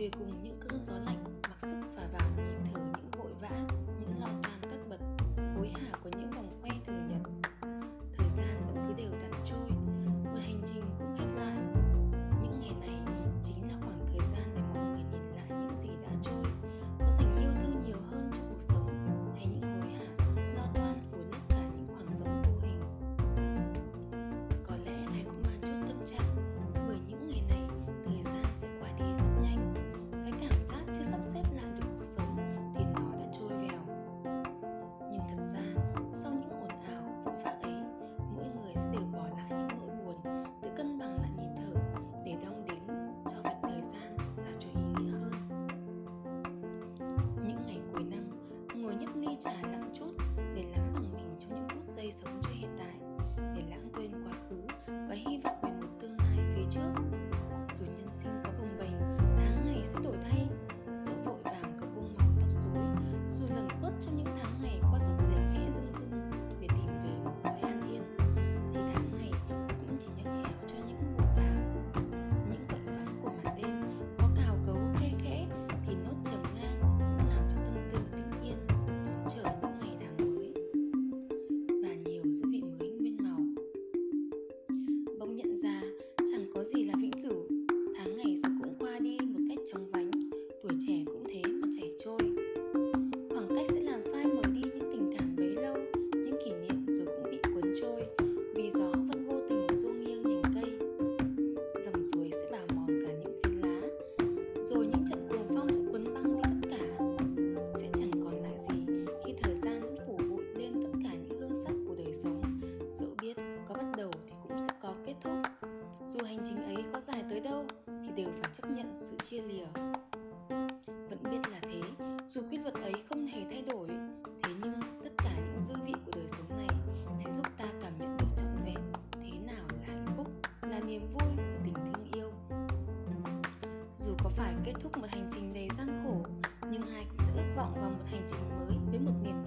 về cùng những cơn gió lạnh mặc sức phà vào. biết là thế, dù quy luật ấy không hề thay đổi, thế nhưng tất cả những dư vị của đời sống này sẽ giúp ta cảm nhận được trọn vẹn thế nào là hạnh phúc, là niềm vui và tình thương yêu. Dù có phải kết thúc một hành trình đầy gian khổ, nhưng hai cũng sẽ ước vọng vào một hành trình mới với một niềm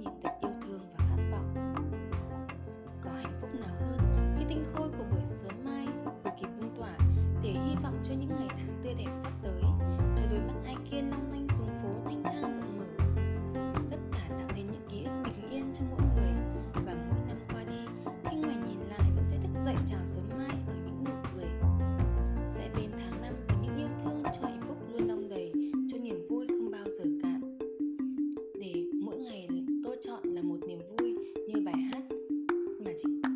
nhịp đập yêu thương và khát vọng. Có hạnh phúc nào hơn khi tinh khôi của buổi sớm mai vừa kịp bung tỏa để hy vọng cho những ngày tháng tươi đẹp sắp tới? Cho đôi mắt ai kia long করেছি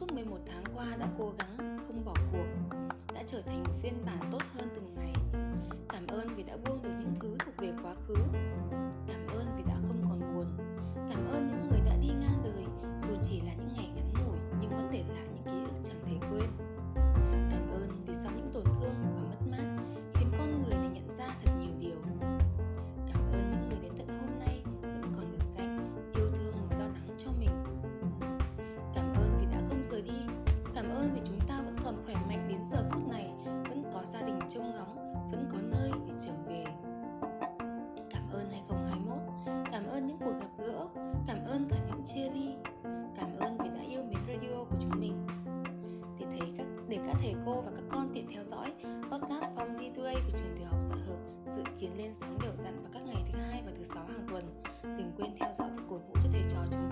suốt 11 tháng qua đã cố gắng không bỏ cuộc, đã trở thành một phiên bản tốt hơn từng ngày. Cảm ơn vì đã buông được những thứ thuộc về quá khứ chia ly. Cảm ơn vì đã yêu mến radio của chúng mình. Để thấy các để các thầy cô và các con tiện theo dõi podcast Form g 2 của trường tiểu học xã hợp dự kiến lên sóng đều đặn vào các ngày thứ hai và thứ sáu hàng tuần. Đừng quên theo dõi và cổ vũ cho thầy trò chúng